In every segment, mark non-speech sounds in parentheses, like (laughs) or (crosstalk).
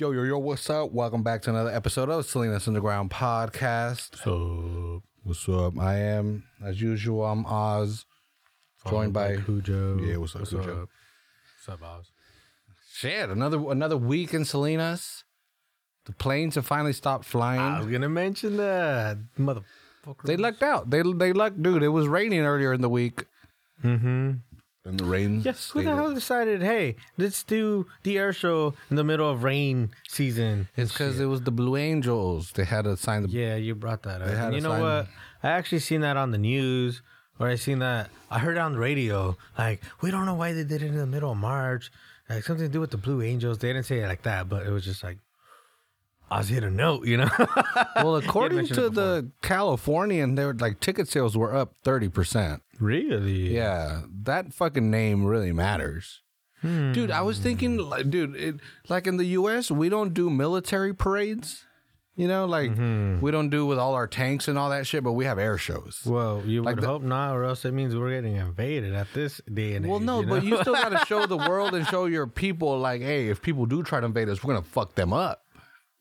Yo, yo, yo, what's up? Welcome back to another episode of Salinas Underground Podcast. So, What's up? I am, as usual, I'm Oz, joined by Cujo. Yeah, what's up, Cujo? Up? What's up, Oz? shit. Another another week in Salinas. The planes have finally stopped flying. I was gonna mention that motherfucker. they lucked out. They they lucked, dude. It was raining earlier in the week, Mm-hmm. And the rain. Yes. Who stayed- the hell decided? Hey, let's do the air show in the middle of rain season. It's because it was the Blue Angels. They had to sign the. Yeah, you brought that up. They had And you know sign- what? I actually seen that on the news, or I seen that. I heard it on the radio. Like, we don't know why they did it in the middle of March. Like something to do with the Blue Angels. They didn't say it like that, but it was just like. I was hit a note, you know. (laughs) Well, according to the Californian, they were like ticket sales were up thirty percent. really? Yeah, that fucking name really matters. Hmm. Dude, I was thinking, like, dude, it, like in the U.S., we don't do military parades. You know, like Mm-hmm. we don't do with all our tanks and all that shit, but we have air shows. Well, you Like would the- hope not, or else it means we're getting invaded at this day and Well, age. Well, no, you but you still got to show the (laughs) world and show your people, like, hey, if people do try to invade us, we're gonna fuck them up.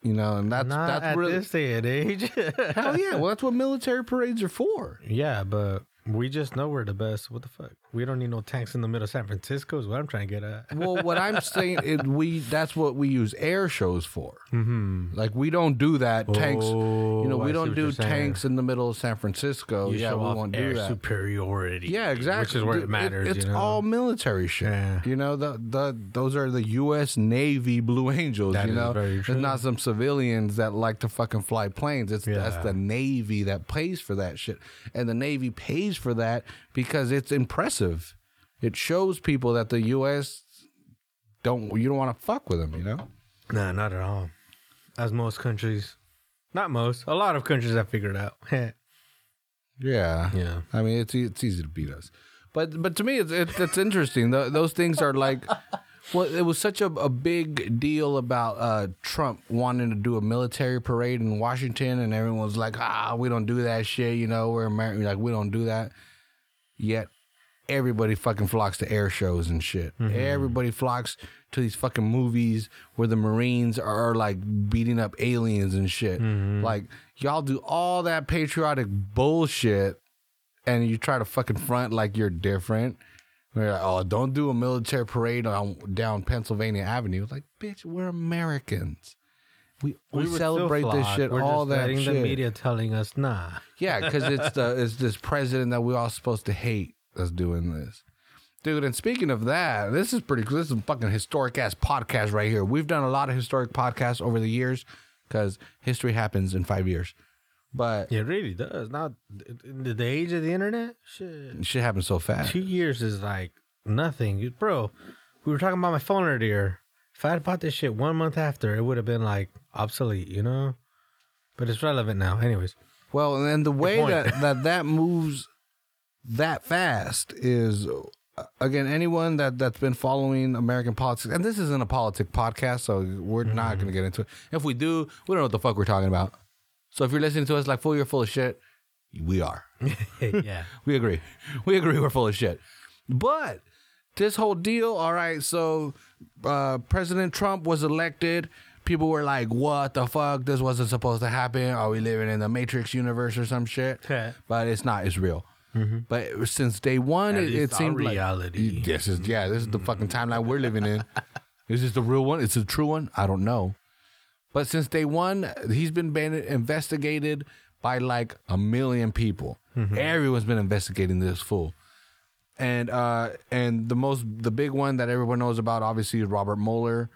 You know, and that's not that's at really this day and age. (laughs) hell yeah. Well, that's what military parades are for. yeah, but we just know we're the best. What the fuck? We don't need no tanks in the middle of San Francisco. Is what I'm trying to get at. Well, what I'm (laughs) saying is we that's what we use air shows for. Mm-hmm. Like we don't do that tanks. Oh, You know, we I don't do tanks in the middle of San Francisco. You yeah, we won't air do that. superiority. Yeah, exactly. Which is where it matters. it's you know? all military shit. Yeah. You know, the the those are the U.S. Navy Blue Angels. That you know, it's not some civilians that like to fucking fly planes. It's that's the Navy that pays for that shit, and the Navy pays for that because it's impressive. It shows people that the U.S. don't you don't want to fuck with them. You know. Nah, not at all. As most countries, not most, a lot of countries have figured out. (laughs) Yeah. yeah. I mean, it's it's easy to beat us, but but to me, it's it's, it's interesting. Th those things are like, well, it was such a, a big deal about uh, Trump wanting to do a military parade in Washington, and everyone was like, ah, we don't do that shit. You know, we're American. Like we don't do that. Yet everybody fucking flocks to air shows and shit. Mm-hmm. Everybody flocks to these fucking movies where the Marines are like beating up aliens and shit. Mm-hmm. Like y'all do all that patriotic bullshit and you try to fucking front like you're different. We're like, oh, don't do a military parade on down Pennsylvania Avenue. Like, bitch, we're Americans. We, we, still celebrate this shit We're all that letting shit. the media telling us, nah. Yeah, because it's the (laughs) it's this president that we all supposed to hate that's doing this, dude. And speaking of that, this is pretty. This is a fucking historic ass podcast right here. We've done a lot of historic podcasts over the years because history happens in five years, but It really does. Not in the age of the internet. Shit. shit happens so fast. Two years is like nothing, You- bro. We were talking about my phone earlier. If I had bought this shit one month after, it would have been like obsolete, you know. But it's relevant now, anyways. Well, and the way that, that that moves that fast is uh, again anyone that that's been following American politics, and this isn't a politic podcast, so we're not going to get into it. If we do, we don't know what the fuck we're talking about. So if you're listening to us like fool, you're full of shit. We are. (laughs) yeah. (laughs) We agree. We agree. We're full of shit. But this whole deal, all right. So uh, President Trump was elected. People were like, "What the fuck? This wasn't supposed to happen. Are we living in the Matrix universe or some shit?" (laughs) But it's not. It's real. But since day one, it, it seemed our like reality. This is yeah. This is the fucking timeline we're living in. (laughs) is this the real one? Is it the true one? I don't know. But since day one, he's been ban- investigated by like a million people. Everyone's been investigating this fool. And uh and the most the big one that everyone knows about obviously is Robert Mueller.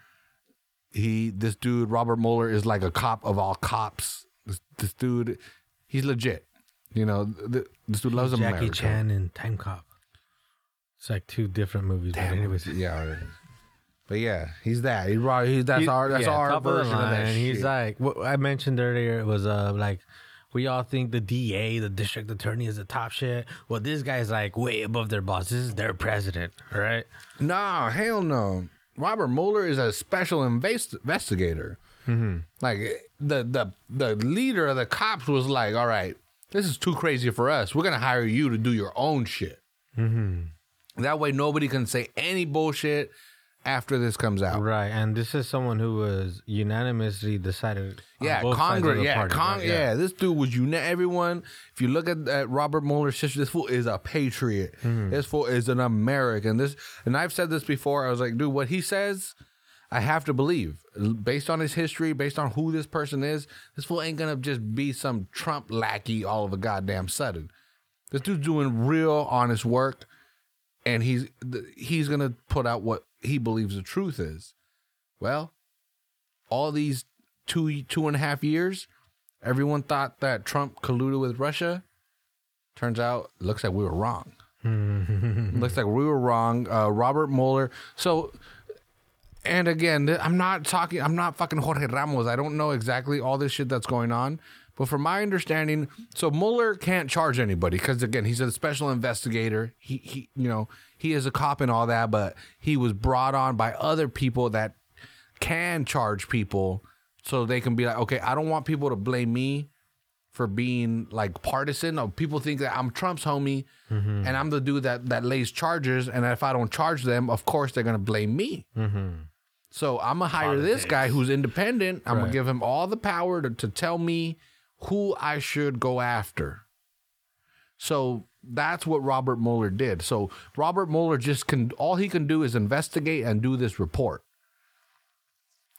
He this dude Robert Mueller is like a cop of all cops. This, this dude, he's legit. You know, th- this dude loves the Jackie America. Chan and Time Cop. It's like two different movies. but anyways, yeah. But yeah, he's that. He's, he's that's He- our that's yeah, our version of, that shit. He's like what I mentioned earlier. It was uh like we all think the DA, the district attorney, is the top shit. Well, this guy's like way above their boss. This is their president, right? Nah, hell no. Robert Mueller is a special invest- investigator. Mm-hmm. Like the the the leader of the cops was like, "All right, this is too crazy for us. We're gonna hire you to do your own shit. Mm-hmm. That way, nobody can say any bullshit, after this comes out. Right, and this is someone who was unanimously decided. Yeah, both sides of Congress. Yeah, party, Con- right? yeah. This dude was uni- everyone. If you look at, at Robert Mueller's history, this fool is a patriot. Mm-hmm. This fool is an American. This, and I've said this before. I was like, dude, what he says, I have to believe based on his history, based on who this person is. This fool ain't gonna just be some Trump lackey all of a goddamn sudden. This dude's doing real honest work, and he's he's gonna put out what he believes the truth is. Well, all these two two and a half years, everyone thought that Trump colluded with Russia. Turns out, looks like we were wrong. (laughs) looks like we were wrong. Uh, Robert Mueller. So, and again, I'm not talking. I'm not fucking Jorge Ramos. I don't know exactly all this shit that's going on. But from my understanding, so Mueller can't charge anybody because again, he's a special investigator. He, he, you know, he is a cop and all that. But he was brought on by other people that can charge people so they can be like, okay, I don't want people to blame me for being like partisan. Or people think that I'm Trump's homie mm-hmm. and I'm the dude that that lays charges. And if I don't charge them, of course they're gonna blame me. Mm-hmm. So I'm gonna hire this guy who's independent. I'm gonna give him all the power to, to tell me who I should go after. So that's what Robert Mueller did. So Robert Mueller just can all he can do is investigate and do this report.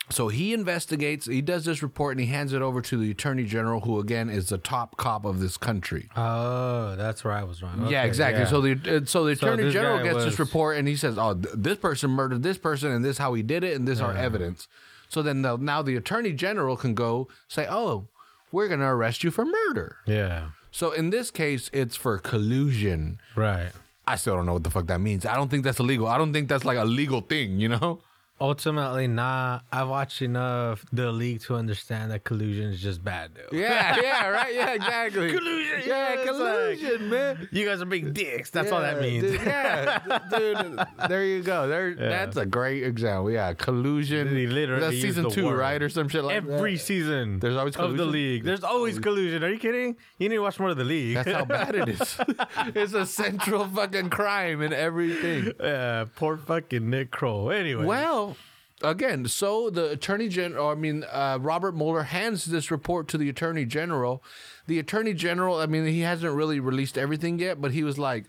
So he investigates, he does this report and he hands it over to the attorney general, who again is the top cop of this country. Oh, that's where I was wrong. yeah, exactly. yeah. So the uh, so the So attorney this general guy gets this report and he says, "Oh, th- this person murdered this person, and this how he did it, and this are evidence." So then the, now the attorney general can go say, "Oh, we're going to arrest you for murder." yeah, So in this case, it's for collusion. right. I still don't know what the fuck that means. I don't think that's illegal. I don't think that's like a legal thing, you know? Ultimately, nah. I've watched enough the league to understand that collusion is just bad, dude. Yeah, (laughs) yeah, right. Yeah, exactly. Collusion, Yeah, yeah, it's like- collusion, man. You guys are big dicks. That's all that means. dude, yeah, (laughs) dude. There you go. There. That's a great example. Yeah, collusion. They literally That's season two, word. right, or some shit like Every that. Every season, There's always collusion? of the league. There's always collusion. Are you kidding? You need to watch more of the league. That's how bad it is. (laughs) it's a central fucking crime in everything. yeah, poor fucking Nick Kroll. Anyway, Well, again, so the attorney general, I mean, uh, Robert Mueller hands this report to the attorney general. The attorney general, I mean, he hasn't really released everything yet, but he was like,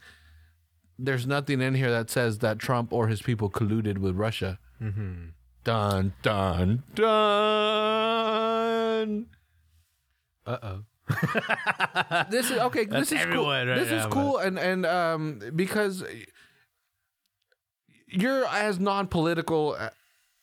"There's nothing in here that says that Trump or his people colluded with Russia." Mm-hmm. Dun dun dun. uh oh. (laughs) This is okay. That's this is cool. right this is now, cool, and and um because you're as non-political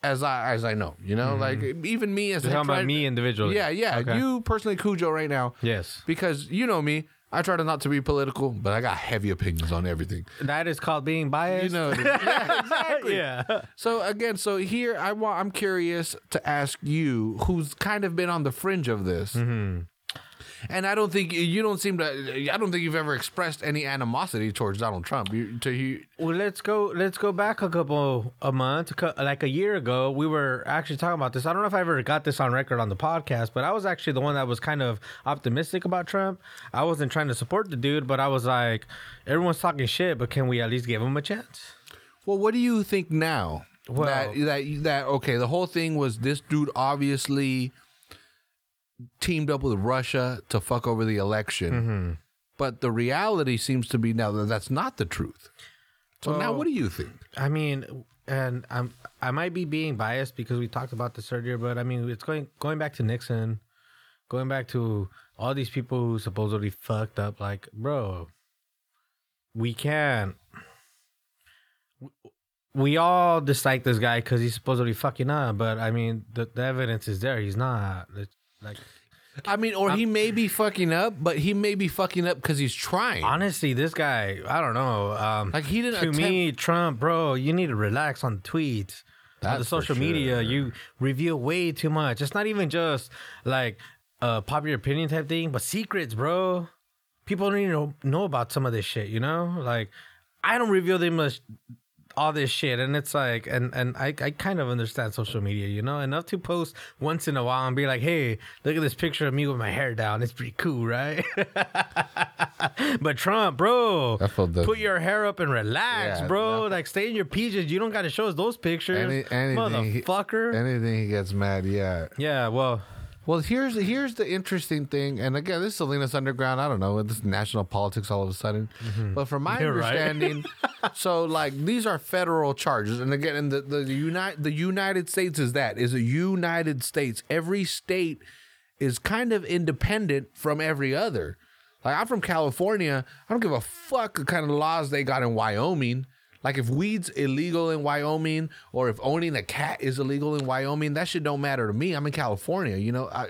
as I as I know. You know, like even me as You're a talking about me individually. Yeah, yeah. Okay. You personally, Cujo, right now, Yes, because you know me. I try to not to be political, but I got heavy opinions on everything. that is called being biased. You know, what I mean? yeah, exactly. yeah. So again, so here I want I'm curious to ask you, who's kind of been on the fringe of this, Mm-hmm. And I don't think you don't seem to. I don't think you've ever expressed any animosity towards Donald Trump. You, to you, Well, let's go. Let's go back a couple a month, like a year ago. We were actually talking about this. I don't know if I ever got this on record on the podcast, but I was actually the one that was kind of optimistic about Trump. I wasn't trying to support the dude, but I was like, everyone's talking shit, but can we at least give him a chance? well, what do you think now? Well- that that that okay. The whole thing was this dude obviously teamed up with Russia to fuck over the election, Mm-hmm. but the reality seems to be now that that's not the truth. So now, what do you think? I mean, and I'm I might be being biased because we talked about this earlier, but I mean, it's going going back to Nixon, going back to all these people who supposedly fucked up. Like, bro, we can't. We all dislike this guy because he's supposedly fucking up, but I mean, the, the evidence is there. He's not. It's like, I mean, or he may be fucking up, but he may be fucking up because he's trying. honestly, this guy, I don't know. Um, Like he didn't to attempt- me, Trump, bro, you need to relax on the tweets. on the That's social media, you reveal way too much. It's not even just like a popular opinion type thing, but secrets, bro. People don't even know, know about some of this shit, you know? Like, I don't reveal them much all this shit, and it's like, and and I I kind of understand social media, you know, enough to post once in a while and be like, hey, look at this picture of me with my hair down. It's pretty cool, right? (laughs) but Trump, bro, the- put your hair up and relax, Yeah, bro. Like stay in your PJs. You don't got to show us those pictures, Any, anything, he- motherfucker. anything he gets mad, yeah. yeah, well, Well, here's here's the interesting thing, and again, this is Salinas Underground. I don't know, this is national politics all of a sudden. But from my Mm-hmm. (laughs) You're right. understanding, (laughs) so like these are federal charges, and again, in the the United the United States is that is a United States. Every state is kind of independent from every other. Like I'm from California, I don't give a fuck the kind of laws they got in Wyoming. Like if weed's illegal in Wyoming, or if owning a cat is illegal in Wyoming, that shit don't matter to me. I'm in California, you know. I,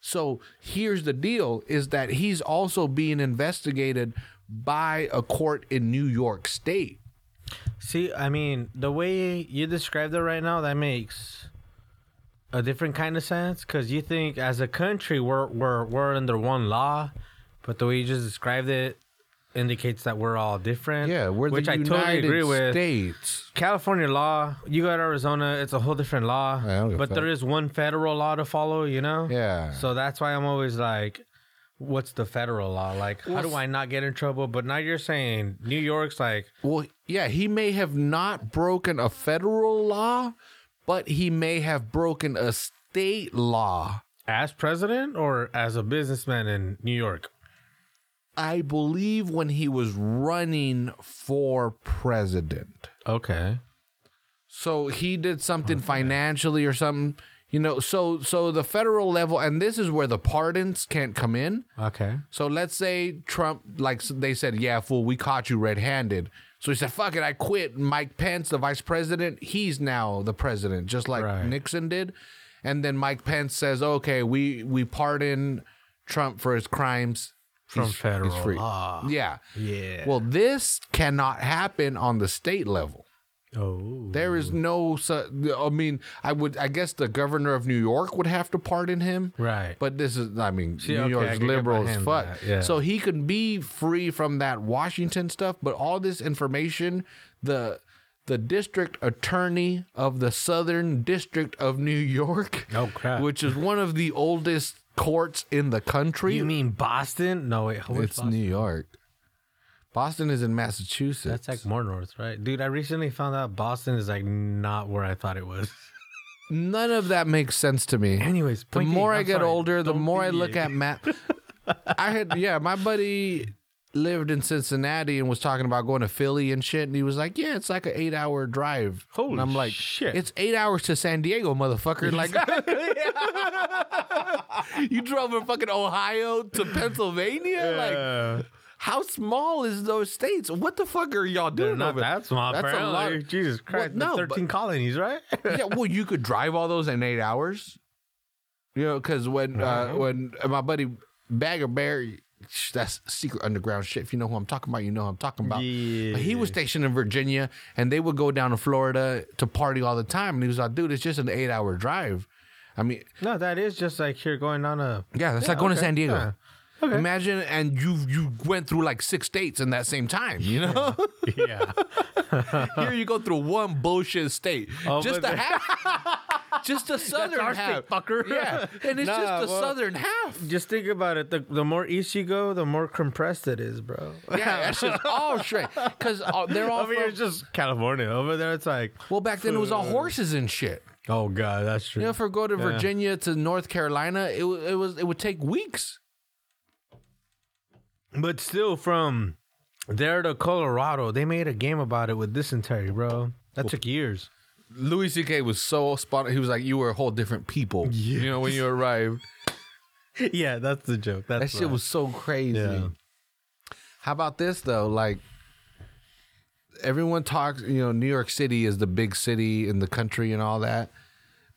so here's the deal: is that he's also being investigated by a court in New York State. See, I mean, the way you described it right now, that makes a different kind of sense. Because you think, as a country, we're we're we're under one law, but the way you just described it indicates that we're all different. Yeah, we're which the I United totally agree with. States. California law, you got Arizona, it's a whole different law. I don't give a but there is one federal law to follow, you know? Yeah. So that's why I'm always like, what's the federal law? Like, how do I not get in trouble? But now you're saying New York's like, Well, yeah, he may have not broken a federal law, but he may have broken a state law. as president or as a businessman in New York? I believe when he was running for president. Okay. So he did something financially or something, you know. So so the federal level, and this is where the pardons can't come in. Okay. So let's say Trump, like they said, yeah, fool, we caught you red-handed. So he said, "Fuck it, I quit." Mike Pence, the vice president, he's now the president, just like Right. Nixon did. And then Mike Pence says, "Okay, we we pardon Trump for his crimes From He's- federal he's free." law. Yeah. Yeah. Well, this cannot happen on the state level. oh. There is no. su- I mean, I would. I guess the governor of New York would have to pardon him. Right. But this is. I mean, See, New okay, I York's can liberal as fuck. yeah. So he could be free from that Washington stuff. But all this information, the the district attorney of the Southern District of New York, Oh, crap. which is one of the oldest courts in the country. you mean Boston? No, wait. it's Boston? New York. Boston is in Massachusetts. That's like more north, right? Dude, I recently found out Boston is like not where I thought it was. (laughs) None of that makes sense to me. Anyways, the more I get sorry. older, the Don't more I look at (laughs) map. I had yeah, my buddy lived in Cincinnati and was talking about going to Philly and shit, and he was like, "Yeah, it's like an eight-hour drive." Holy and I'm like, shit. It's eight hours to San Diego, motherfucker!" (laughs) Like, (laughs) you drove from fucking Ohio to Pennsylvania, like. How small is those states? What the fuck are y'all They're doing not over that small. That's a apparently. lot. Jesus Christ. no, the but- 13 colonies, right? (laughs) yeah, well, you could drive all those in eight hours. You know, because when uh, when my buddy Bagger Bear, that's secret underground shit. If you know who I'm talking about, you know who I'm talking about. Yeah. But he was stationed in Virginia, and they would go down to Florida to party all the time. And he was like, "Dude, it's just an eight hour drive." I mean, no, that is just like you're going on a. yeah, that's Yeah, like going to. San Diego. Yeah. Okay. Imagine, and you you went through like six states in that same time. You know, Yeah. (laughs) here you go through one bullshit state, Oh, just but the the- half, just the (laughs) southern our half, state, fucker. Yeah, and it's Nah, just the well- southern half. just think about it. The, the more east you go, the more compressed it is, bro. Yeah, that's just all straight because uh, they're all Over here, from, it's just California. Over there, it's like, well. Back then, it was all uh, horses and shit. oh god, that's true. You know, if we go to Virginia to North Carolina, it wa- it was it would take weeks. But still, from there to Colorado, they made a game about it with dysentery, bro. That took years. Louis C.K. was so spot. He was like, "You were a whole different people." You know, when you arrived, (laughs) yeah, that's the joke. that That's shit right. was so crazy. Yeah. How about this though? Like everyone talks, you know, New York City is the big city in the country and all that.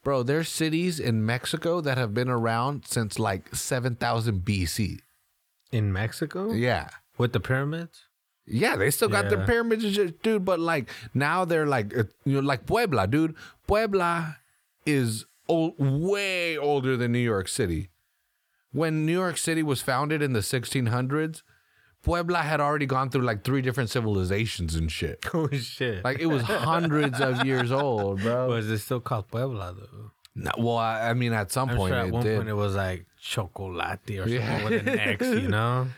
Bro, there's cities in Mexico that have been around since like 7000 BC. In Mexico Yeah. with the pyramids. Yeah, they still got Yeah. the pyramids shit, dude, but like now they're like uh, you know like Puebla, dude. Puebla is old, way older than New York City. When New York City was founded in the 1600s, Puebla had already gone through like three different civilizations and shit. (laughs) Oh shit! Like it was hundreds of (laughs) years old, bro. was it still called Puebla though? No, well, I, I mean, at some I'm point sure at it one did. point it was like chocolate or something Yeah. with an X, you know? (laughs)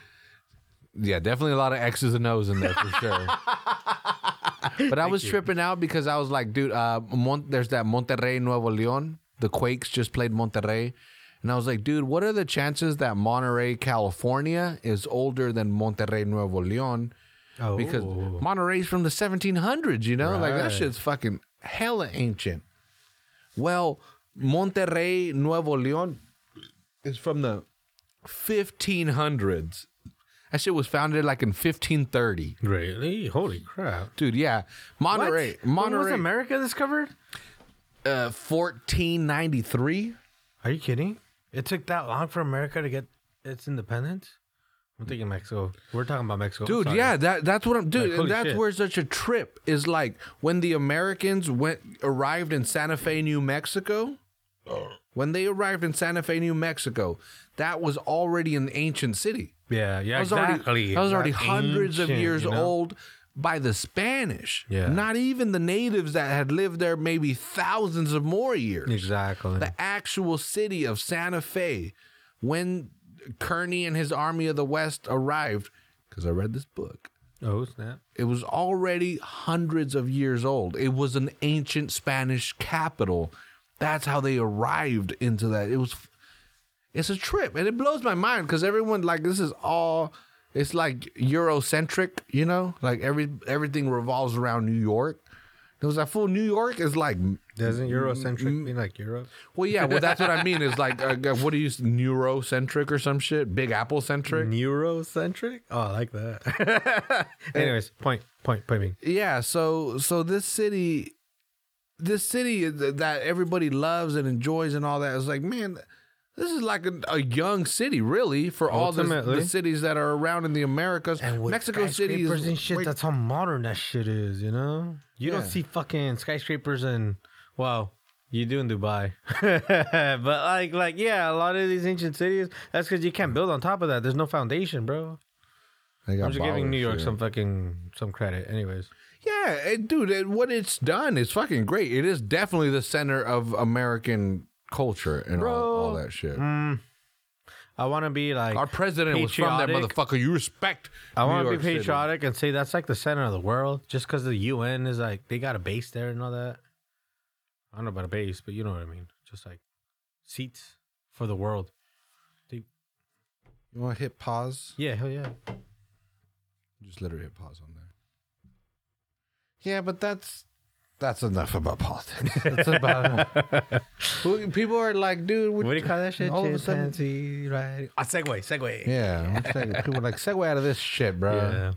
Yeah, definitely a lot of X's and O's in there for sure. (laughs) but I was tripping out because I was like, dude, uh, Mon- there's that Monterrey Nuevo Leon. The Quakes just played Monterrey. And I was like, dude, what are the chances that Monterey, California is older than Monterrey Nuevo Leon? Oh, Because Monterey's from the 1700s, you know? Like that Right. shit's fucking hella ancient. Well, Monterrey Nuevo Leon is from the 1500s. That shit was founded like in 1530. really? Holy crap! Dude, yeah. Monterey. What? When was America discovered? uh, 1493. Are you kidding? It took that long for America to get its independence. I'm thinking Mexico. We're talking about Mexico. Dude, yeah, that that's what I'm dude, Like, and that's shit. where such a trip is like when the Americans went arrived in Santa Fe, New Mexico. When they arrived in Santa Fe, New Mexico, that was already an ancient city. yeah, yeah. That was exactly. already that was already That hundreds of years you know? old by the Spanish. Yeah. Not even the natives that had lived there maybe thousands of more years. Exactly. The actual city of Santa Fe, when Kearny and his army of the West arrived, because I read this book, oh snap! it was already hundreds of years old. It was an ancient Spanish capital. That's how they arrived into that. It was, it's a trip, and it blows my mind because everyone like this is all. It's like Eurocentric, you know, like every everything revolves around New York. It was like full New York is like Doesn't Eurocentric mean like Europe? well, yeah, well, that's what I mean. Is (laughs) like, uh, what do you neurocentric or some shit? Big Apple centric. Neurocentric? Oh, I like that. (laughs) Anyways, point, point, point being. Yeah. So, so this city, this city that everybody loves and enjoys and all that is like, man, this is like a, a young city, really, for all the, the cities that are around in the Americas. And Mexico City is and shit. wait- That's how modern that shit is. You know, you Yeah. don't see fucking skyscrapers and well, you do in Dubai, (laughs) but like, like yeah, a lot of these ancient cities. That's because you can't build on top of that. There's no foundation, bro. I'm just giving New York shit. some fucking some credit. Anyways, Yeah, it, dude, it, what it's done is fucking great. It is definitely the center of American culture and all, Bro. all that shit. Mm. I want to be like Our president was from that patriotic. motherfucker. You respect. I New want to be City. patriotic and say that's like the center of the world, just because the UN is like they got a base there and all that. I don't know about a base, but you know what I mean. Just like seats for the world. You want to hit pause? Yeah, hell yeah. Just literally hit pause on there. Yeah, but that's that's enough about politics. (laughs) That's about Well, people are like, dude. What do you call that shit? All of a sudden, Chimpanzee, right? A segue, segue. yeah, I'm people are like segue out of this shit, bro. yeah,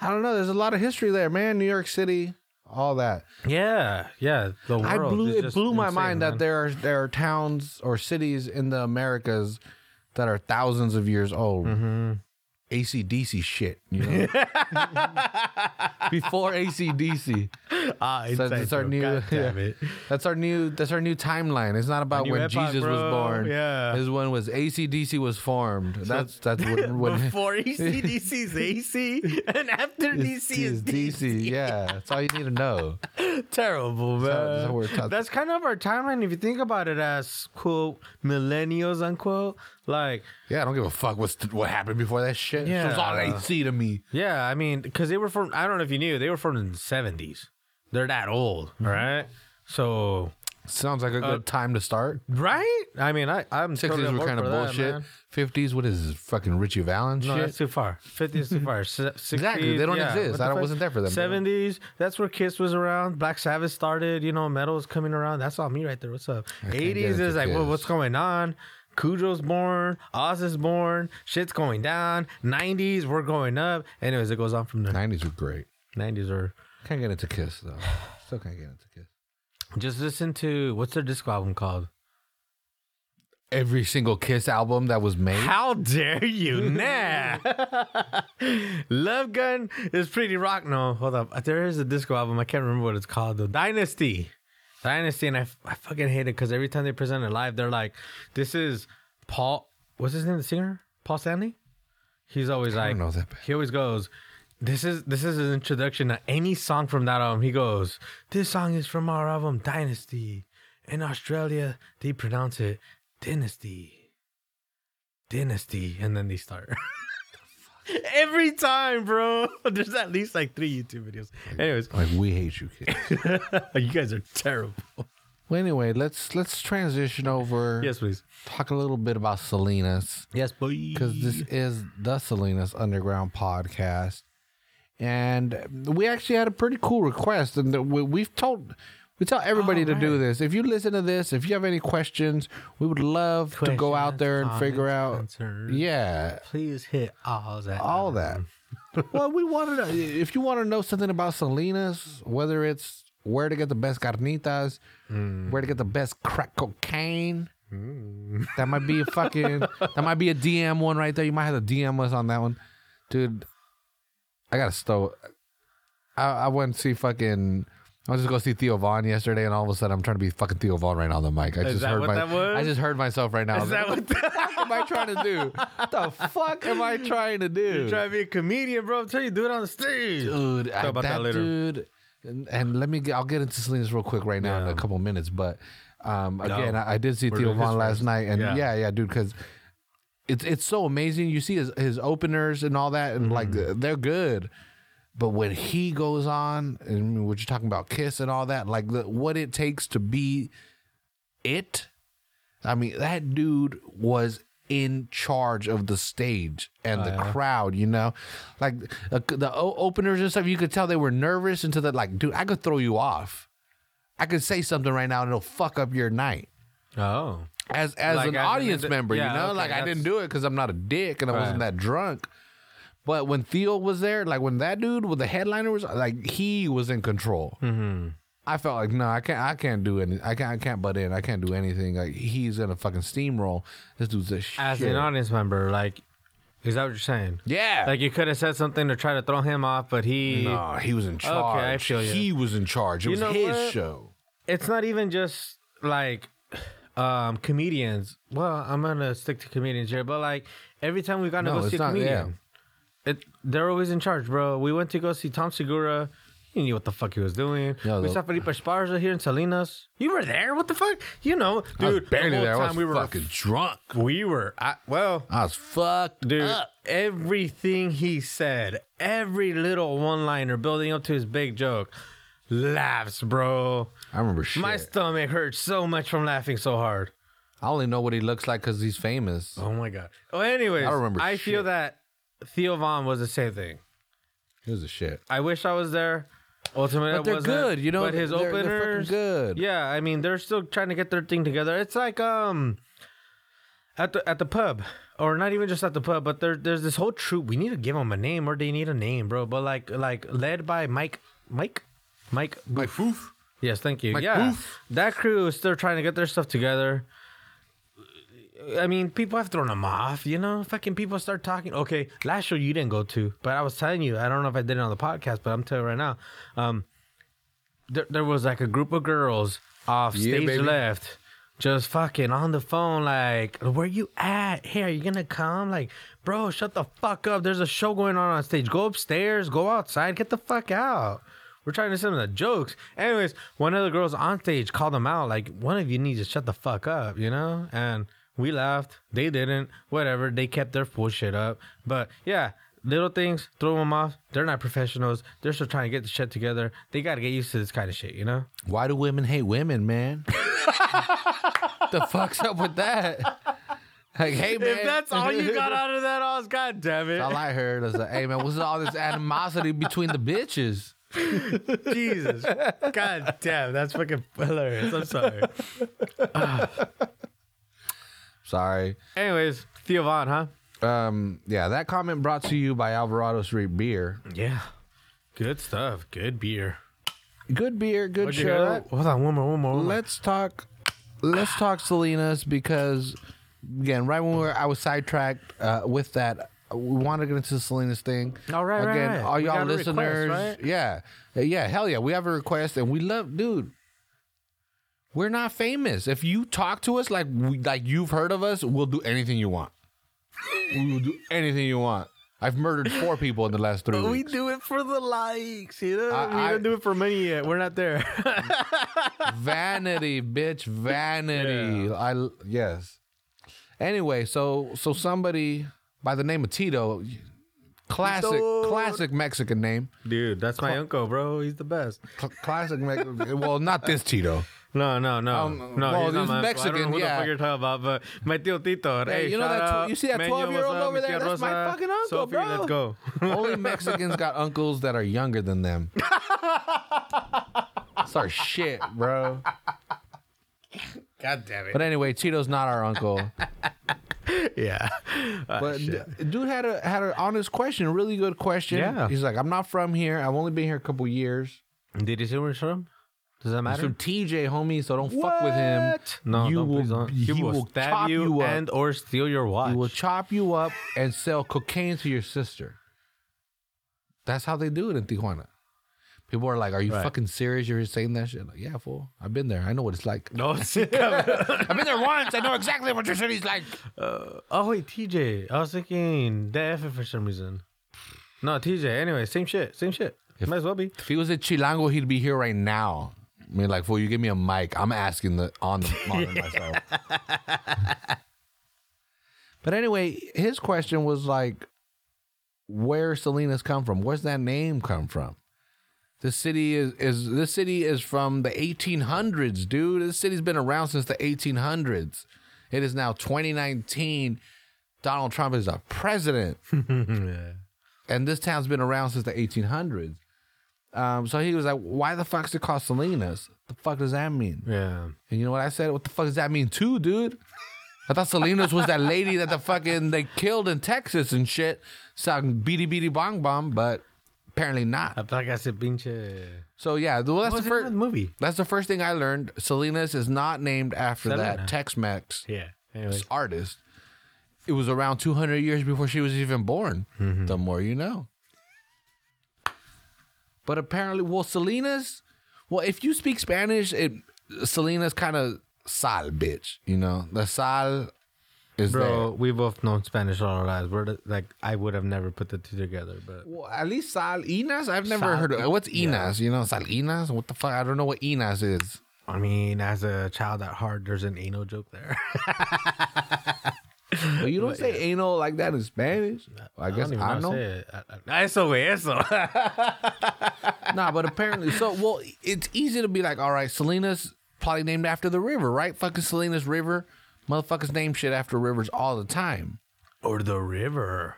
I don't know. There's a lot of history there, man. New York City, all that. yeah, yeah. The world. I blew it just blew my insane, mind man. that there are there are towns or cities in the Americas that are thousands of years old. Mm-hmm. ACDC shit, you know. (laughs) Before ACDC. ah, So that's our new yeah. (laughs) it. That's our new that's our new timeline. It's not about when epoch, Jesus was born. Yeah. This one was ACDC was formed. That's that's when, (laughs) when Before ACDC is AC, and after DC is DC. Yeah, that's all you need to know. Terrible, man. that's how That's kind of our timeline if you think about it as quote millennials unquote. Like, Yeah, I don't give a fuck what's what happened before that shit. Yeah. It was all AC to me. Yeah, I mean, because they were from I don't know if you knew they were from the seventies. They're that old, Mm-hmm. all right? So Sounds like a good time to start. right? I mean, I I'm Sixties totally were kind of bullshit. man. Fifties, what is this, fucking Ritchie Valens No, shit? that's too far. 50s too far. 60s, (laughs) Exactly, they don't yeah. exist. I wasn't there for them, bro. 70s, that's where Kiss was around. Black Sabbath started. You know, metal was coming around. That's all me right there. What's up? can't 80s is like, well, what's going on? Cujo's born. Oz is born. Shit's going down. 90s, we're going up. Anyways, it goes on from there. Nineties were great. 90s are. Can't get into Kiss though. Still can't get into Kiss. Just listen to what's their disco album called? Every single Kiss album that was made. How dare you, nah? (laughs) Love Gun is pretty rock. No, hold up. There is a disco album. I can't remember what it's called though. Dynasty. Dynasty, and I, I fucking hate it because every time they present it live, they're like, "This is Paul. What's his name? The singer, Paul Stanley. he's always I like, don't know that. he always goes, "This is this is his introduction to any song from that album." He goes, "This song is from our album Dynasty. In Australia, they pronounce it Dynasty, Dynasty," and then they start. (laughs) (laughs) Every time, bro. (laughs) There's at least like three YouTube videos. Anyways, Like we hate you kids. (laughs) you guys are terrible. well, anyway, let's let's transition over. Yes, please. Talk a little bit about Salinas. Yes, boy. because this is the Salinas Underground podcast, and we actually had a pretty cool request, and we, we've told we tell everybody oh, to do this. If you listen to this, if you have any questions, we would love to go out there and figure out, comments, concerns. yeah, Please hit all that. all that. (laughs) well, we wanted to, if you want to know something about Salinas, whether it's where to get the best carnitas, mm. where to get the best crack cocaine. Mm. That might be a fucking. (laughs) that might be a DM one right there. You might have to DM us on that one, dude. I got to stow. I, I went to see fucking. I was just go see Theo Von yesterday, and all of a sudden I'm trying to be fucking Theo Von right now on the mic. I Is just that heard what my, that was? I just heard myself right now. Is that what (laughs) what am I trying to do? What the fuck am I trying to do? You try to be a comedian, bro. I'm telling you, do it on the stage. dude. I, about that, that later. dude. And, and let me get. I'll get into Salinas real quick right now in a couple minutes. But um, again, No. I, I did see We're Theo Von last night, and yeah, Yeah. yeah, dude, because it's it's so amazing. You see his his openers and all that, and like Mm-hmm. they're good. But when he goes on, and what you're talking about, Kiss and all that, like the, what it takes to be it. I mean, that dude was in charge of the stage and the crowd. You know, like uh, the o- openers and stuff. You could tell they were nervous until that. Like, dude, I could throw you off. I could say something right now and it'll fuck up your night. Oh. As as Like an an audience member, yeah, you know, okay, like I didn't do it because I'm not a dick and I wasn't that drunk. But when Theo was there, like when that dude with the headliner was like, he was in control. Mm-hmm. I felt like no, I can't. I can't do any. I can't. I can't butt in. I can't do anything. Like he's gonna fucking steamroll. This dude's a shit. As an audience member, like, is that what you're saying? yeah. Like, you could have said something to try to throw him off, but he. no, he was in charge. I feel you. He was in charge. It You was his what? show. It's not even just like um comedians. Well, I'm gonna stick to comedians here, but like every time we got to No, go see a not- comedian, they're always in charge, bro. We went to go see Tom Segura. He knew what the fuck he was doing. No, we saw Felipe Esparza here in Salinas. You were there? What the fuck? You know, I was dude. barely the whole there. I was we were fucking drunk. we were I, well, I was fucked, dude. up. Everything he said, every little one-liner building up to his big joke, laughs, bro. I remember shit. My stomach hurts so much from laughing so hard. I only know what he looks like because he's famous. Oh my god. Oh, anyways, I remember I feel that Theo Von was the same thing. He was a shit. I wish I was there. Ultimately, But they're good, you know, But his they're- they're openers, good. Yeah, I mean, they're still trying to get their thing together. It's like um, at the at the pub, or not even just at the pub, but there there's this whole troop. We need to give them a name, or they need a name, bro. But like like led by Mike, Mike, Mike. My foof. Yes, thank you. Mike yeah, Booth. that crew is still trying to get their stuff together. I mean, people have thrown them off, you know. Fucking people start talking. Okay, last show you didn't go to, but I was telling you, I don't know if I did it on the podcast, but I'm telling you right now. Um, there, there was like a group of girls off Yeah, stage baby. left, just fucking on the phone, like, "Where you at? Hey, are you gonna come? Like, bro, shut the fuck up. There's a show going on on stage. Go upstairs. Go outside. Get the fuck out." We're trying to send them the jokes. Anyways, one of the girls on stage called them out, like, one of you needs to shut the fuck up, you know? And we laughed. They didn't. Whatever. They kept their bullshit up. But yeah, little things, throw them off. They're not professionals. They're still trying to get the shit together. They got to get used to this kind of shit, you know? Why do women hate women, man? (laughs) (laughs) the fuck's up with that? Like, hey man, If that's all you got out of that, Oz, god damn it. all I heard was like, hey man, what's all this animosity between the bitches? (laughs) Jesus. God damn. That's fucking hilarious. I'm sorry. Sorry. Anyways, Theo Von, huh? Um, yeah, that comment brought to you by Alvarado Street Beer. Yeah. Good stuff. Good beer. Good beer, good Would you hear show. that? Hold on, one more, one more. One more. Let's talk. Let's talk Salinas because again, right when we were, I was sidetracked uh, with that. We want to get into the Salinas thing. All right, right, right, Again, right. all y'all a request, listeners, right? yeah, yeah, hell yeah, we have a request and we love, dude. We're not famous. If you talk to us like we, like you've heard of us, we'll do anything you want. we will do anything you want. I've murdered four people in the last three we weeks. do it for the likes, you know. I- we I- don't do it for money yet. We're not there. (laughs) vanity, bitch, vanity. I yes. Anyway, so so somebody by the name of Tito, classic Tito. classic Mexican name, Dude, that's my uncle, bro. He's the best. Cl- classic. Me- (laughs) well, not this Tito. No, no, no, Um, no. well, he's not Mexican, I don't know who yeah. the fuck you're talking about, but my tío Tito. Hey, you know that tw- you see that 12-year-old over there? That's my fucking uncle, Sophie, bro. let's go. Only Mexicans got uncles that are younger than them. (laughs) That's our shit, bro. God damn it. But anyway, Tito's not our uncle. (laughs) yeah. Ah, But shit. dude had a had an honest question, a really good question. Yeah. He's like, I'm not from here. I've only been here a couple years. Did he say where he's from? Does that He's matter? from TJ, homie. So don't fuck with him. No, you don't, will, please don't. He, he will, will stab chop you, you up. and or steal your watch. He will chop you up and sell cocaine to your sister. That's how they do it in Tijuana. People are like, "Are you Right. fucking serious? You're saying that shit?" Like, yeah, fool. I've been there. I know what it's like. no, (laughs) (laughs) I've been there once. I know exactly what your city's like. uh, oh wait, TJ. I was thinking DF for some reason. No, TJ. Anyway, same shit. Same shit. Might as well be. If he was at Chilango, he'd be here right now. I mean, like, fool, you give me a mic. I'm asking the on the (laughs) monitor myself. but anyway, his question was like, where Salinas come from? Where's that name come from? This city is is this city is from the 1800s, dude. This city's been around since the 1800s. It is now 2019. Donald Trump is a president (laughs) yeah. and this town's been around since the 1800s. Um, so he was like, "Why the fuck's it called Salinas? The fuck does that mean?" Yeah. And you know what I said? What the fuck does that mean too, dude? I thought Salinas was that lady that the fucking they killed in Texas and shit, sang beady beady bong bomb, but apparently not. I thought I said pinche. So yeah, well, that's What the was in that first. movie? That's the first thing I learned. Salinas is not named after Selena. that Tex-Mex Yeah. Anyways. artist. It was around 200 years before she was even born. Mm-hmm. The more you know. But apparently, well, Salinas, well, if you speak Spanish, it Salinas kind of sal, bitch. You know, the sal is Bro, there. we both known Spanish all our lives. We're the, like, I would have never put the two together, but Well, at least sal inas. I've never Sal- heard of What's yeah. inas? You know, sal inas. What the fuck? I don't know what inas is. I mean, as a child at heart, there's an anal joke there. (laughs) But you don't say anal like that in Spanish. I guess don't even I know. it. I- I- Eso, eso. (laughs) nah, but apparently, so well, it's easy to be like, all right, Salinas probably named after the river, right? Fucking Salinas River, motherfuckers name shit after rivers all the time. or the river.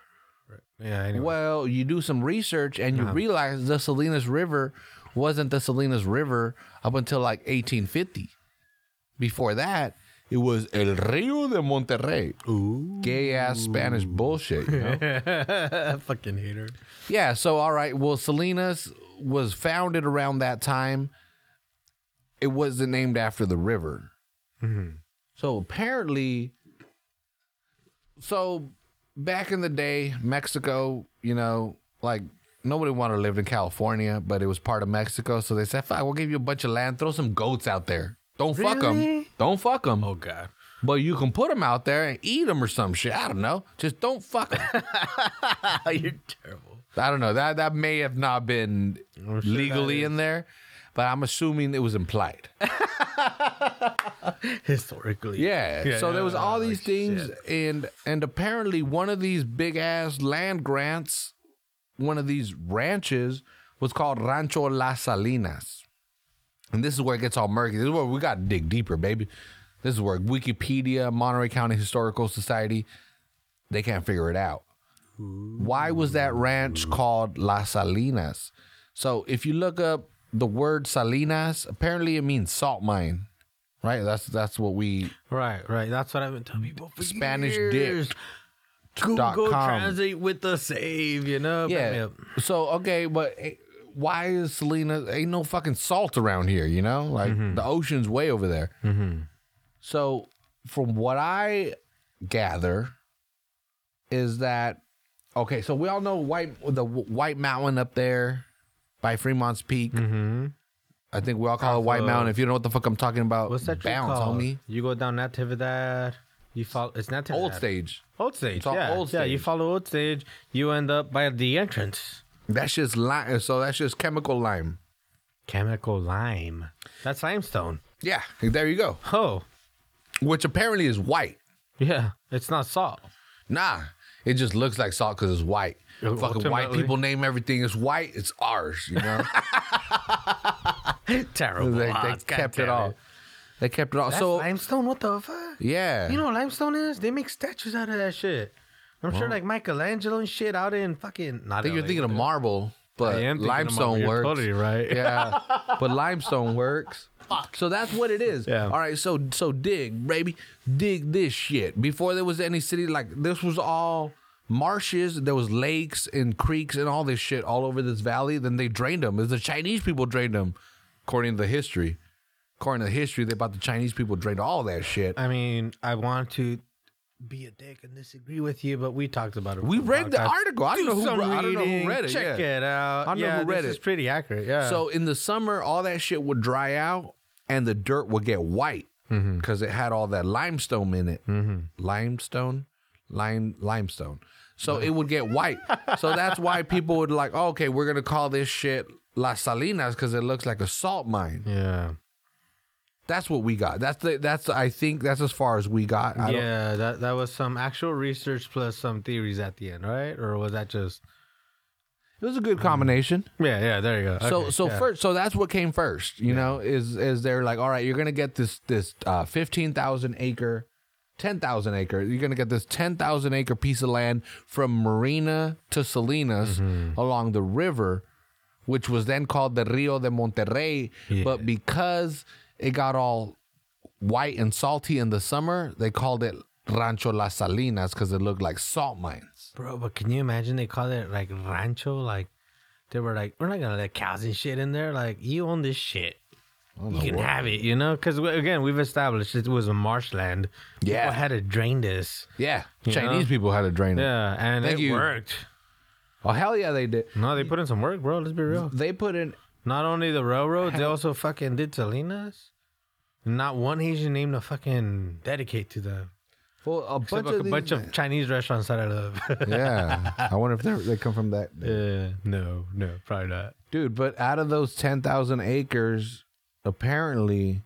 Yeah, anyway. Well, you do some research and you uh-huh. realize the Salinas River wasn't the Salinas River up until like 1850. Before that, it was El Rio de Monterrey. Ooh. Gay ass Spanish bullshit, you know? (laughs) Fucking hater. Yeah, so all right. Well, Salinas was founded around that time. It wasn't named after the river. Mm-hmm. So apparently, so back in the day, Mexico, you know, like nobody wanted to live in California, but it was part of Mexico. So they said, "Fuck, we'll give you a bunch of land. Throw some goats out there. Don't fuck them. Don't fuck them. Oh, God. But you can put them out there and eat them or some shit. I don't know. Just don't fuck them." (laughs) You're terrible. I don't know. That that may have not been oh, sure legally in there, but I'm assuming it was implied. (laughs) Historically. Yeah. so there was all oh, these things, shit. and and apparently one of these big ass land grants, one of these ranches was called Rancho Las Salinas, and this is where it gets all murky. This is where we got to dig deeper, baby. This is where Wikipedia, Monterey County Historical Society, they can't figure it out. Why was that ranch called Las Salinas? So if you look up the word Salinas, apparently it means salt mine, right? That's that's what we Right, right. That's what I've been telling people for Spanish years. dick. Google. Translate with the save, you know? yeah. So okay, but eh, why is Selena Ain't no fucking salt around here, you know? Like the ocean's way over there. So from what I gather, is that okay? So we all know white the White Mountain up there by Fremont's Peak. Mm-hmm. I think we all call it White of- Mountain. If you don't know what the fuck I'm talking about, What's that bounce, called? homie. You go down Natividad, You follow. It's not Old stage. Old stage. It's yeah, old yeah. You follow old stage. You end up by the entrance. That's just lime. So that's just chemical lime. Chemical lime. That's limestone. Yeah, there you go. Oh, Which apparently is white. yeah. It's not salt. Nah, it just looks like salt because it's white. Uh, Fucking white ultimately- people name everything as white. It's ours, you know. (laughs) Terrible. they, they God kept it damn all. They kept it all. That's so limestone. What the fuck? yeah, You know what limestone is? They make statues out of that shit. I'm sure like Michelangelo and shit out in fucking. Not I think you're LA, thinking of marble, but I am limestone marble. Works. Totally right. yeah, but limestone works. Fuck. So that's what it is. Yeah. All right. So so dig, baby, dig this shit. Before there was any city, like this was all marshes. There was lakes and creeks and all this shit all over this valley. Then they drained them. It was the Chinese people drained them, according to the history. According to the history, they about the Chinese people drained all that shit. I mean, I want to be a dick and disagree with you, but we talked about it. We read the podcast. article. I don't know who. I don't know who read it. Check yeah. it out. I don't know yeah, who read this it. is pretty accurate. Yeah. So in the summer, all that shit would dry out, and the dirt would get white mm-hmm. because it had all that limestone in it. Mm-hmm. Limestone, lime, limestone. So it would get white. so that's why people would like, oh, okay, we're gonna call this shit Las Salinas because it looks like a salt mine. yeah, That's what we got. That's the. That's I think that's as far as we got. I yeah. That that was some actual research plus some theories at the end, right? Or was that just? it was a good combination. Yeah, yeah. There you go. so Okay, so yeah. first so that's what came first you know is is they're like all right you're gonna get this this uh 15000 acre 10000 acre you're gonna get this 10000 acre piece of land from marina to salinas Mm-hmm. along the river which was then called the rio de monterrey Yeah. but because it got all white and salty in the summer they called it rancho las salinas because it looked like salt mines Bro, but can you imagine they called it like rancho? Like they were like, we're not gonna let cows and shit in there. Like you own this shit, you can have it, you know? Because again, we've established it was a marshland. Yeah. People had to drain this. yeah chinese know? people had to drain it Yeah, and Thank it you. worked. oh hell yeah they did No, they put in some work, bro. Let's be real. they put in Not only the railroads, they also fucking did Salinas. Not one Asian name to fucking dedicate to them. Well, a Except bunch like of a these bunch of Chinese restaurants that I love. (laughs) yeah. I wonder if they they come from that (laughs) uh, no, no, probably not. dude. But out of those ten thousand acres, apparently,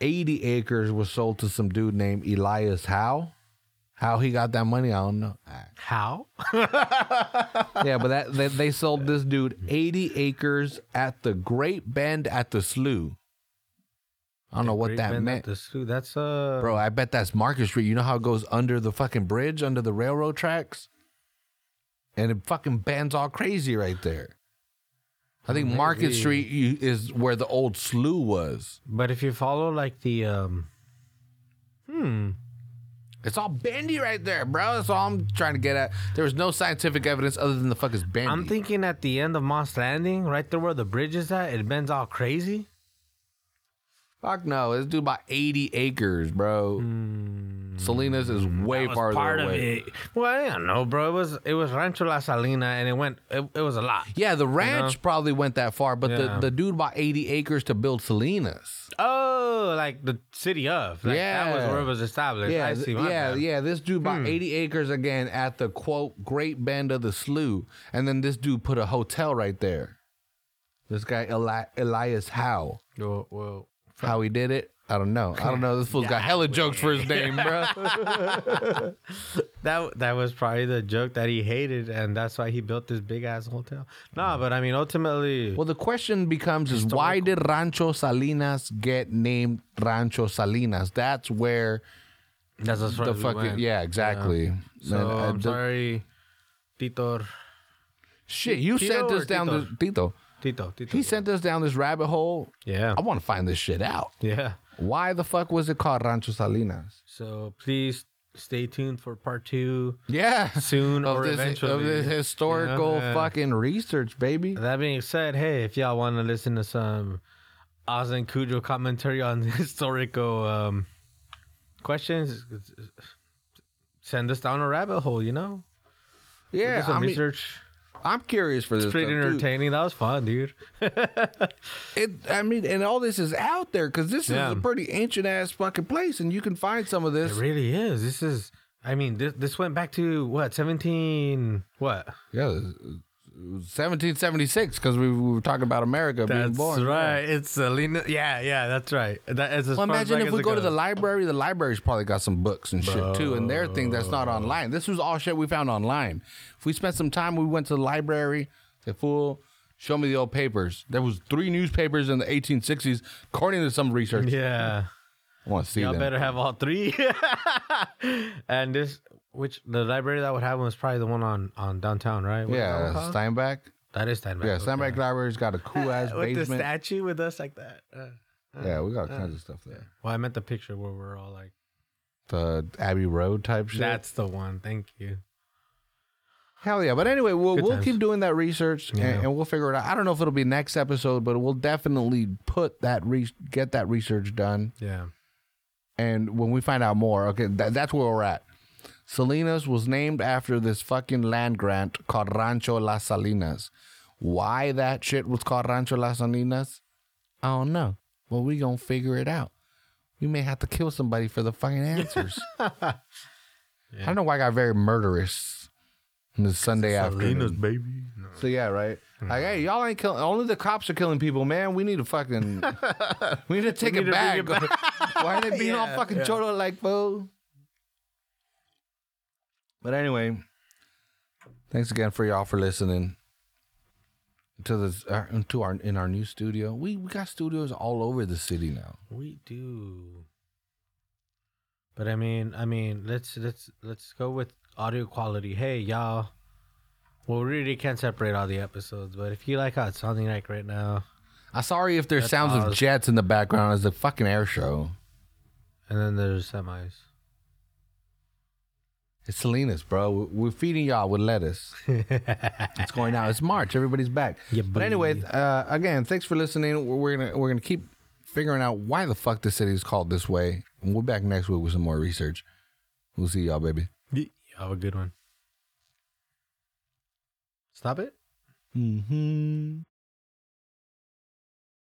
eighty acres was sold to some dude named Elias Howe. How he got that money, I don't know. How? (laughs) Yeah, but that they, they sold this dude eighty acres at the Great Bend at the Slough. I don't know what that meant, at the Slough. That's uh, bro. I bet that's Market Street. You know how it goes under the fucking bridge, under the railroad tracks, and it fucking bends all crazy right there. I think Market Street you- is where the old slough was. But if you follow like the um, hmm, It's all bendy right there, bro. That's all I'm trying to get at. There was no scientific evidence other than the fuck is bendy. I'm thinking at the end of Moss Landing, right there where the bridge is at, it bends all crazy. Fuck no, it's dude about 80 acres, bro. Salinas is way farther part away. of it. Well, I don't know, bro. It was it was Rancho La Salina, and it went. It, it was a lot. Yeah, the ranch probably went that far, but Yeah. the, the dude bought 80 acres to build Salinas. Oh, like the city of. Like, that was where it was established. Yeah, I see. yeah, bad. yeah. This dude bought Hmm. 80 acres again at the quote Great Bend of the Slough, and then this dude put a hotel right there. This guy Eli- Elias Howe, Well, well, how he did it, I don't know. I don't know. This fool's got hella jokes for his name, bro. that that was probably the joke that he hated, and that's why he built this big ass hotel. Nah, but I mean, ultimately, well, the question becomes: Is why did Rancho Salinas get named Rancho Salinas? That's where that's as far the as we fucking went. yeah, exactly. So And, uh, I'm the- sorry, Tito, Shit, you Tito sent or us down Tito? this Tito. Tito, Tito. He sent us down this rabbit hole. yeah, I want to find this shit out. yeah. Why the fuck was it called Rancho Salinas? So please stay tuned for part two Yeah, soon of or this, eventually. of this historical Yeah. fucking research, baby. That being said, hey, if y'all want to listen to some Oz and Cujo commentary on (laughs) historical um, questions, send us down a rabbit hole. You know, Yeah, do some I mean, research. I'm curious for this. It's pretty stuff, entertaining. That was fun, dude. (laughs) It, I mean, and all this is out there because this Yeah. is a pretty ancient ass fucking place, and you can find some of this. It really is. This is. I mean, this this went back to what seventeen? What? Yeah, 1776 because we, we were talking about America being born. That's right. It's Selena. Yeah, yeah, that's right. That is as Well, as imagine if we go to the library. The library's probably got some books and shit too, and their thing that's not oh. online. This was all shit we found online. If we spent some time, we went to the library. Said, "Fool, show me the old papers." There was three newspapers in the 1860s, according to some research. Yeah. I want to see Y'all them. better have all three. (laughs) and this, which the library that would have one was probably the one on on downtown, right? What that yeah, called? Steinbeck. that is Steinbeck. Yeah, okay. Library's got a cool (laughs) ass with the statue with us like that. Uh, Yeah, we got all kinds of stuff there. well, I meant the picture where we're all like, The Abbey Road type shit. "That's the one." Thank you. Hell yeah! But anyway, we'll Good we'll times. keep doing that research and, and we'll figure it out. I don't know if it'll be next episode, but we'll definitely put that re- get that research done. Yeah. And when we find out more, okay, that, that's where we're at. Salinas was named after this fucking land grant called Rancho Las Salinas. Why that shit was called Rancho Las Salinas, I don't know. But we gonna figure it out. We may have to kill somebody for the fucking answers. (laughs) I don't know why I got very murderous on the Sunday afternoon. baby. So yeah, right. Mm. Like, hey, y'all ain't killing. Only the cops are killing people, man. We need to fucking. (laughs) we need to take need it, back. it (laughs) Why are they being all fucking yeah. cholo like fool? But anyway, thanks again for y'all for listening to this uh, to our in our new studio. We we got studios all over the city now. We do. But I mean, I mean, let's let's let's go with audio quality. Hey, y'all. Well, we really can't separate all the episodes, but if you like how it's sounding like right now, I'm sorry if there's sounds of jets in the background. It's a fucking air show. and then there's semis. It's Salinas, bro. We- We're feeding y'all with lettuce. (laughs) it's going out. It's March. Everybody's back. Yeah, but anyway, uh, again, thanks for listening. We're, gonna we're gonna keep figuring out why the fuck the city is called this way. And we'll be back next week with some more research. We'll see y'all, baby. Have a good one. Stop it. Mm-hmm.